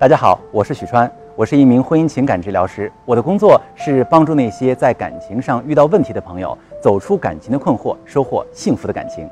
大家好，我是许川，我是一名婚姻情感治疗师。我的工作是帮助那些在感情上遇到问题的朋友走出感情的困惑，收获幸福的感情。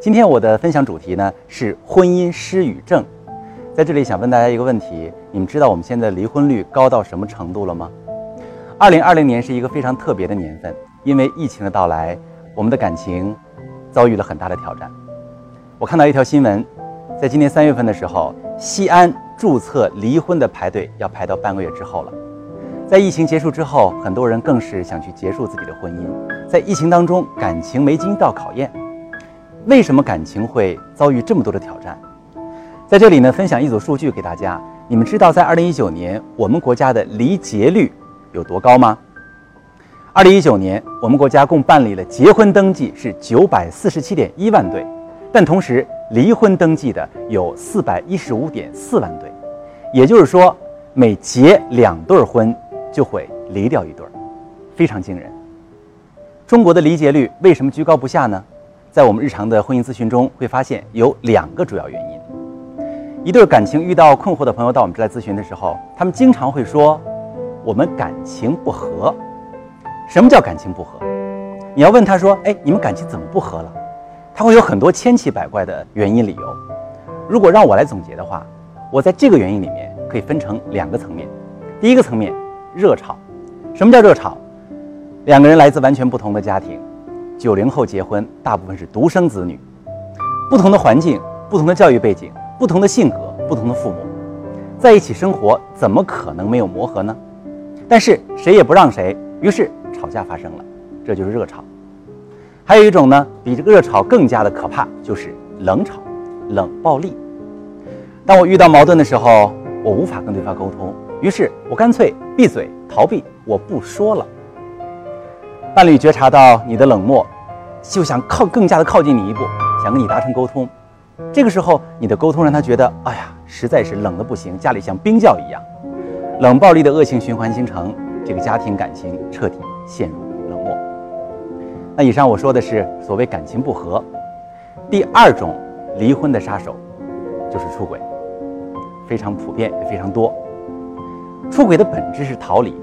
今天我的分享主题呢是婚姻失语症。在这里想问大家一个问题：你们知道我们现在离婚率高到什么程度了吗？二零二零年是一个非常特别的年份，因为疫情的到来，我们的感情遭遇了很大的挑战。我看到一条新闻，在今年三月份的时候，西安。注册离婚的排队要排到半个月之后了。在疫情结束之后，很多人更是想去结束自己的婚姻。在疫情当中，感情没经到考验，为什么感情会遭遇这么多的挑战？在这里呢，分享一组数据给大家。你们知道，在二零一九年，我们国家的离结率有多高吗？二零一九年，我们国家共办理了结婚登记是九百四十七点一万对，但同时，离婚登记的有四百一十五点四万对，也就是说，每结两对婚就会离掉一对，非常惊人。中国的离结率为什么居高不下呢？在我们日常的婚姻咨询中，会发现有两个主要原因。一对感情遇到困惑的朋友到我们这来咨询的时候，他们经常会说：“我们感情不和。”什么叫感情不和？你要问他说：“哎，你们感情怎么不和了？”他会有很多千奇百怪的原因理由。如果让我来总结的话，我在这个原因里面可以分成两个层面。第一个层面，热吵。什么叫热吵？两个人来自完全不同的家庭，九零后结婚，大部分是独生子女，不同的环境、不同的教育背景、不同的性格、不同的父母，在一起生活，怎么可能没有磨合呢？但是谁也不让谁，于是吵架发生了，这就是热吵。还有一种呢，比这个热吵更加的可怕，就是冷吵、冷暴力。当我遇到矛盾的时候，我无法跟对方沟通，于是我干脆闭嘴逃避，我不说了。伴侣觉察到你的冷漠，就想靠更加的靠近你一步，想跟你达成沟通。这个时候，你的沟通让他觉得，哎呀，实在是冷的不行，家里像冰窖一样。冷暴力的恶性循环形成，这个家庭感情彻底陷入冷漠。那以上我说的是所谓感情不和，第二种离婚的杀手就是出轨，非常普遍也非常多。出轨的本质是逃离，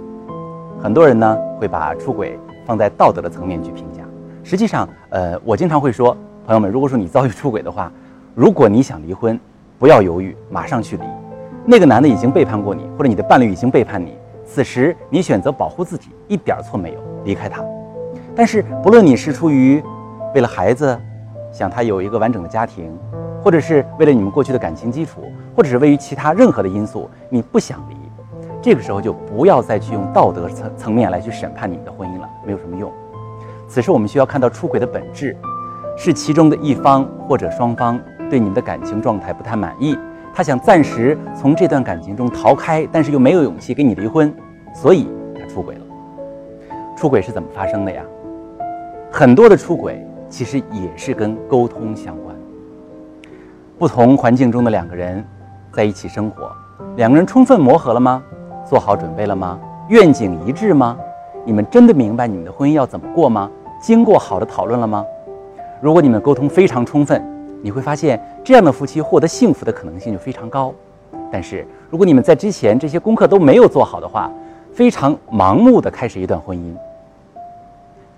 很多人呢会把出轨放在道德的层面去评价。实际上，呃，我经常会说，朋友们，如果说你遭遇出轨的话，如果你想离婚，不要犹豫，马上去离。那个男的已经背叛过你，或者你的伴侣已经背叛你，此时你选择保护自己，一点错没有，离开他。但是，不论你是出于为了孩子，想他有一个完整的家庭，或者是为了你们过去的感情基础，或者是位于其他任何的因素，你不想离，这个时候就不要再去用道德层层面来去审判你们的婚姻了，没有什么用。此时我们需要看到出轨的本质，是其中的一方或者双方对你们的感情状态不太满意，他想暂时从这段感情中逃开，但是又没有勇气跟你离婚，所以他出轨了。出轨是怎么发生的呀？很多的出轨其实也是跟沟通相关。不同环境中的两个人在一起生活，两个人充分磨合了吗？做好准备了吗？愿景一致吗？你们真的明白你们的婚姻要怎么过吗？经过好的讨论了吗？如果你们沟通非常充分，你会发现这样的夫妻获得幸福的可能性就非常高。但是如果你们在之前这些功课都没有做好的话，非常盲目的开始一段婚姻。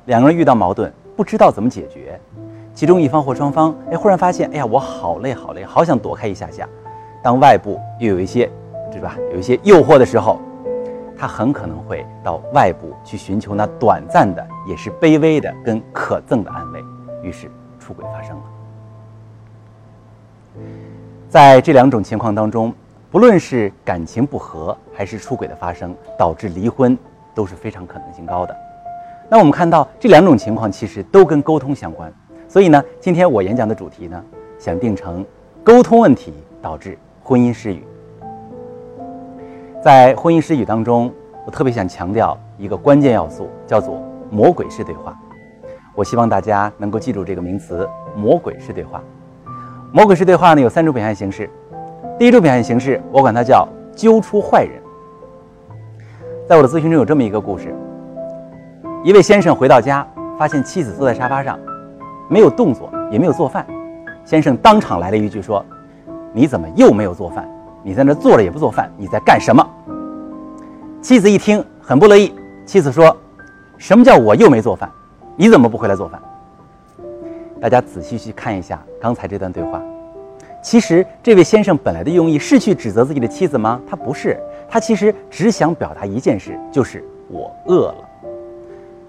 两个人遇到矛盾，不知道怎么解决，其中一方或双方，哎，忽然发现，哎呀，我好累，好累，好想躲开一下下。当外部又有一些，对吧？有一些诱惑的时候，他很可能会到外部去寻求那短暂的，也是卑微的跟可憎的安慰，于是出轨发生了。在这两种情况当中，不论是感情不和，还是出轨的发生，导致离婚，都是非常可能性高的。那我们看到这两种情况其实都跟沟通相关，所以呢，今天我演讲的主题呢，想定成沟通问题导致婚姻失语。在婚姻失语当中，我特别想强调一个关键要素，叫做魔鬼式对话。我希望大家能够记住这个名词——魔鬼式对话。魔鬼式对话呢，有三种表现形式。第一种表现形式，我管它叫揪出坏人。在我的咨询中有这么一个故事。一位先生回到家，发现妻子坐在沙发上，没有动作，也没有做饭。先生当场来了一句说：“你怎么又没有做饭？你在那坐着也不做饭，你在干什么？”妻子一听很不乐意，妻子说：“什么叫我又没做饭？你怎么不回来做饭？”大家仔细去看一下刚才这段对话。其实这位先生本来的用意是去指责自己的妻子吗？他不是，他其实只想表达一件事，就是我饿了。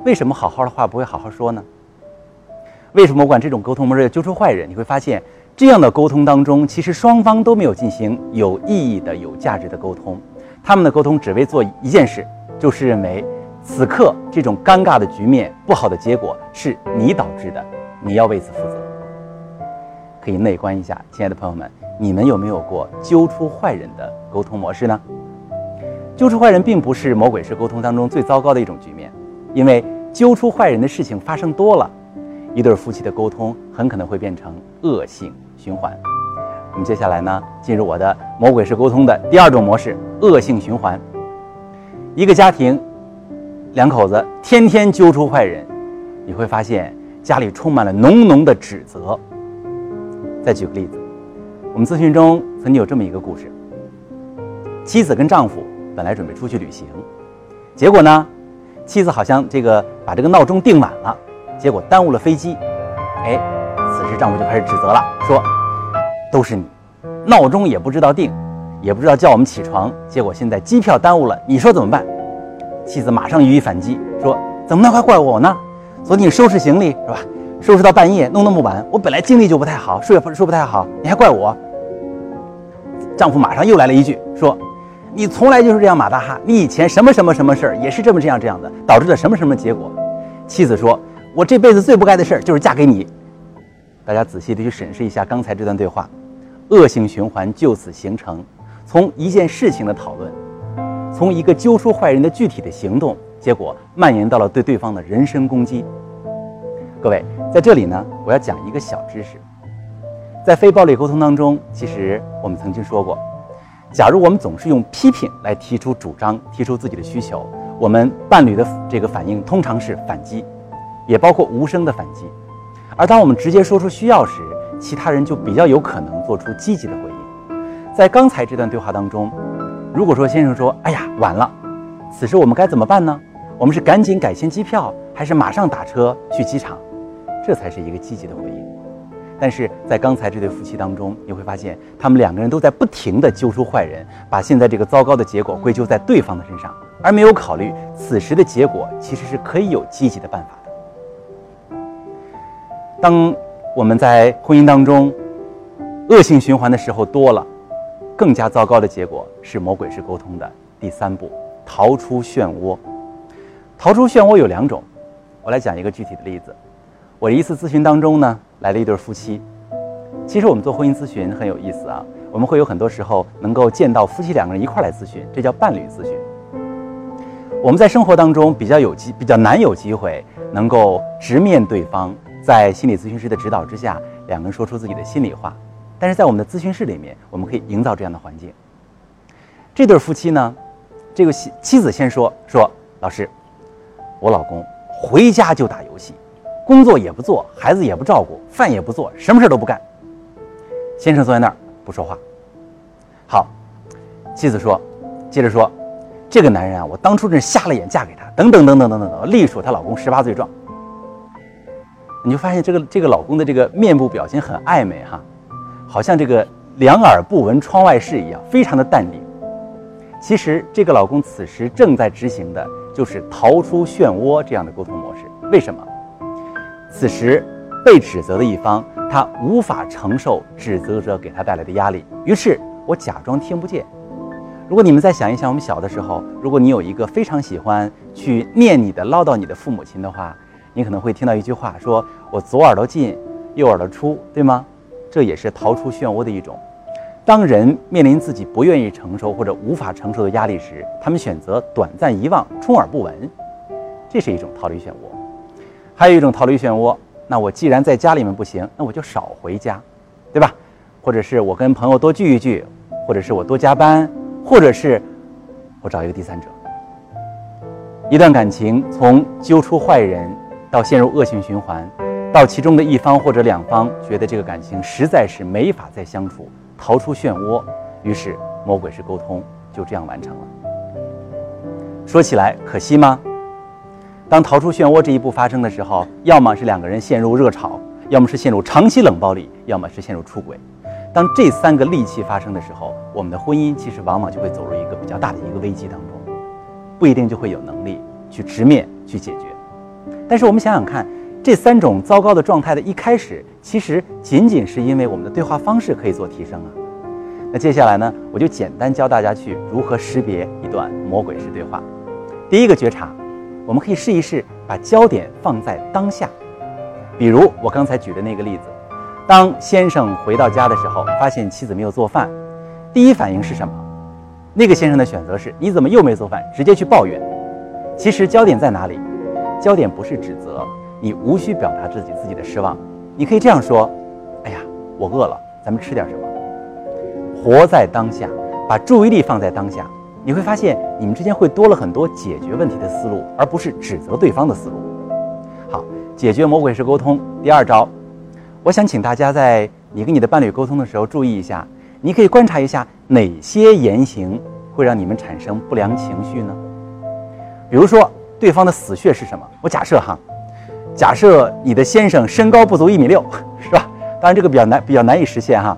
为什么好好的话不会好好说呢？为什么我管这种沟通模式叫揪出坏人？你会发现，这样的沟通当中，其实双方都没有进行有意义的、有价值的沟通。他们的沟通只为做一件事，就是认为此刻这种尴尬的局面、不好的结果是你导致的，你要为此负责。可以内观一下，亲爱的朋友们，你们有没有过揪出坏人的沟通模式呢？揪出坏人并不是魔鬼式沟通当中最糟糕的一种局面，因为揪出坏人的事情发生多了，一对夫妻的沟通很可能会变成恶性循环。我们接下来呢，进入我的魔鬼式沟通的第二种模式——恶性循环。一个家庭，两口子天天揪出坏人，你会发现家里充满了浓浓的指责。再举个例子，我们咨询中曾经有这么一个故事：妻子跟丈夫本来准备出去旅行，结果呢，妻子好像这个把这个闹钟定晚了，结果耽误了飞机。哎，此时丈夫就开始指责了，说：“都是你，闹钟也不知道定，也不知道叫我们起床，结果现在机票耽误了，你说怎么办？”妻子马上予以反击，说：“怎么能还怪我呢？昨天你收拾行李是吧？”收拾到半夜，弄那么晚，我本来精力就不太好，睡也不睡不太好，你还怪我？丈夫马上又来了一句，说：“你从来就是这样马大哈，你以前什么什么什么事儿也是这么这样这样的，导致了什么什么结果？”妻子说：“我这辈子最不该的事儿就是嫁给你。”大家仔细的去审视一下刚才这段对话，恶性循环就此形成。从一件事情的讨论，从一个揪出坏人的具体的行动，结果蔓延到了对对方的人身攻击。各位，在这里呢，我要讲一个小知识。在非暴力沟通当中，其实我们曾经说过，假如我们总是用批评来提出主张、提出自己的需求，我们伴侣的这个反应通常是反击，也包括无声的反击。而当我们直接说出需要时，其他人就比较有可能做出积极的回应。在刚才这段对话当中，如果说先生说：“哎呀，晚了。”此时我们该怎么办呢？我们是赶紧改签机票，还是马上打车去机场？这才是一个积极的回应，但是在刚才这对夫妻当中，你会发现他们两个人都在不停地揪出坏人，把现在这个糟糕的结果归咎在对方的身上，而没有考虑此时的结果其实是可以有积极的办法。当我们在婚姻当中恶性循环的时候多了，更加糟糕的结果是魔鬼式沟通的第三步：逃出漩涡。逃出漩涡有两种，我来讲一个具体的例子。我一次咨询当中呢，来了一对夫妻。其实我们做婚姻咨询很有意思啊，我们会有很多时候能够见到夫妻两个人一块来咨询，这叫伴侣咨询。我们在生活当中比较有机，比较难有机会能够直面对方，在心理咨询师的指导之下，两个人说出自己的心里话。但是在我们的咨询室里面，我们可以营造这样的环境。这对夫妻呢，这个妻妻子先说说，老师，我老公回家就打游戏。工作也不做，孩子也不照顾，饭也不做，什么事都不干。先生坐在那儿不说话。好，妻子说，接着说，这个男人啊，我当初真是瞎了眼嫁给他，等等等等等等等，隶属她老公十八罪状。你就发现这个这个老公的这个面部表情很暧昧哈，好像这个两耳不闻窗外事一样，非常的淡定。其实这个老公此时正在执行的就是逃出漩涡这样的沟通模式。为什么？此时，被指责的一方他无法承受指责者给他带来的压力，于是我假装听不见。如果你们再想一想，我们小的时候，如果你有一个非常喜欢去念你的、唠叨你的父母亲的话，你可能会听到一句话：说我左耳朵进，右耳朵出，对吗？这也是逃出漩涡的一种。当人面临自己不愿意承受或者无法承受的压力时，他们选择短暂遗忘、充耳不闻，这是一种逃离漩涡。还有一种逃离漩涡，那我既然在家里面不行，那我就少回家，对吧？或者是我跟朋友多聚一聚，或者是我多加班，或者是我找一个第三者。一段感情从揪出坏人到陷入恶性循环，到其中的一方或者两方觉得这个感情实在是没法再相处，逃出漩涡，于是魔鬼式沟通就这样完成了。说起来可惜吗？当逃出漩涡这一步发生的时候，要么是两个人陷入热潮，要么是陷入长期冷暴力，要么是陷入出轨。当这三个利器发生的时候，我们的婚姻其实往往就会走入一个比较大的一个危机当中，不一定就会有能力去直面去解决。但是我们想想看，这三种糟糕的状态的一开始，其实仅仅是因为我们的对话方式可以做提升啊。那接下来呢，我就简单教大家去如何识别一段魔鬼式对话。第一个觉察，我们可以试一试把焦点放在当下，比如我刚才举的那个例子。当先生回到家的时候，发现妻子没有做饭，第一反应是什么？那个先生的选择是：你怎么又没做饭？直接去抱怨。其实焦点在哪里？焦点不是指责，你无需表达自己自己的失望。你可以这样说：哎呀，我饿了，咱们吃点什么？活在当下，把注意力放在当下，你会发现你们之间会多了很多解决问题的思路，而不是指责对方的思路。好，解决魔鬼式沟通第二招。我想请大家在你跟你的伴侣沟通的时候注意一下，你可以观察一下哪些言行会让你们产生不良情绪呢？比如说，对方的死穴是什么？我假设哈，假设你的先生身高不足一米六，是吧？当然这个比较难，比较难以实现哈，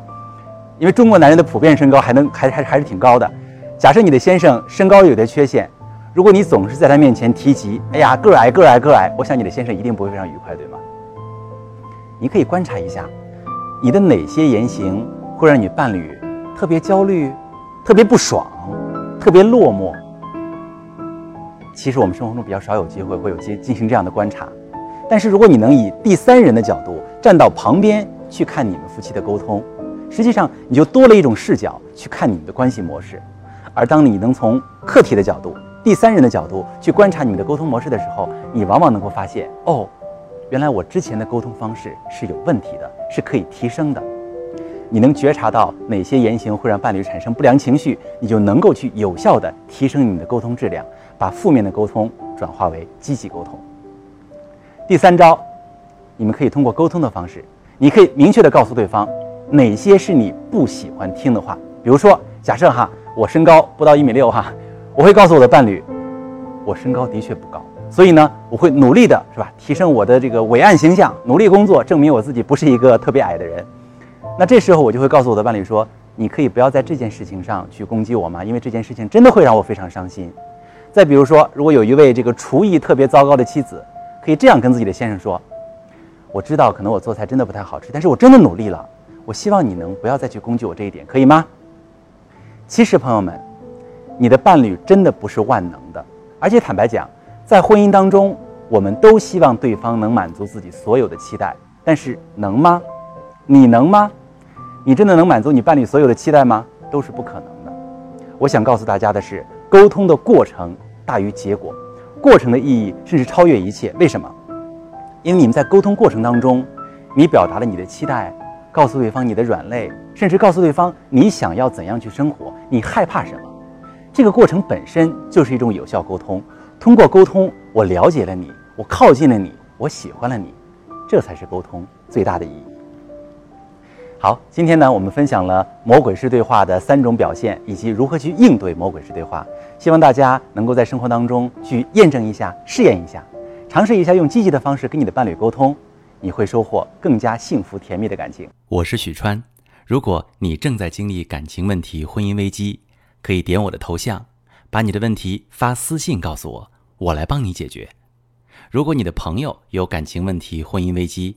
因为中国男人的普遍身高还能还还还是挺高的。假设你的先生身高有点缺陷，如果你总是在他面前提及，哎呀个矮个矮个矮，我想你的先生一定不会非常愉快，对吗？你可以观察一下，你的哪些言行会让你伴侣特别焦虑、特别不爽、特别落寞？其实我们生活中比较少有机会会有进进行这样的观察，但是如果你能以第三人的角度站到旁边去看你们夫妻的沟通，实际上你就多了一种视角去看你们的关系模式。而当你能从客体的角度、第三人的角度去观察你们的沟通模式的时候，你往往能够发现哦。原来我之前的沟通方式是有问题的，是可以提升的。你能觉察到哪些言行会让伴侣产生不良情绪，你就能够去有效的提升你的沟通质量，把负面的沟通转化为积极沟通。第三招，你们可以通过沟通的方式，你可以明确的告诉对方哪些是你不喜欢听的话。比如说，假设哈，我身高不到一米六哈，我会告诉我的伴侣，我身高的确不高。所以呢，我会努力的，是吧？提升我的这个伟岸形象，努力工作，证明我自己不是一个特别矮的人。那这时候我就会告诉我的伴侣说：“你可以不要在这件事情上去攻击我吗？因为这件事情真的会让我非常伤心。”再比如说，如果有一位这个厨艺特别糟糕的妻子，可以这样跟自己的先生说：“我知道可能我做菜真的不太好吃，但是我真的努力了。我希望你能不要再去攻击我这一点，可以吗？”其实朋友们，你的伴侣真的不是万能的，而且坦白讲。在婚姻当中，我们都希望对方能满足自己所有的期待，但是能吗？你能吗？你真的能满足你伴侣所有的期待吗？都是不可能的。我想告诉大家的是，沟通的过程大于结果，过程的意义甚至超越一切。为什么？因为你们在沟通过程当中，你表达了你的期待，告诉对方你的软肋，甚至告诉对方你想要怎样去生活，你害怕什么。这个过程本身就是一种有效沟通。通过沟通，我了解了你，我靠近了你，我喜欢了你，这才是沟通最大的意义。好，今天呢，我们分享了魔鬼式对话的三种表现，以及如何去应对魔鬼式对话。希望大家能够在生活当中去验证一下、试验一下，尝试一下用积极的方式跟你的伴侣沟通，你会收获更加幸福甜蜜的感情。我是许川，如果你正在经历感情问题、婚姻危机，可以点我的头像，把你的问题发私信告诉我。我来帮你解决。如果你的朋友有感情问题、婚姻危机，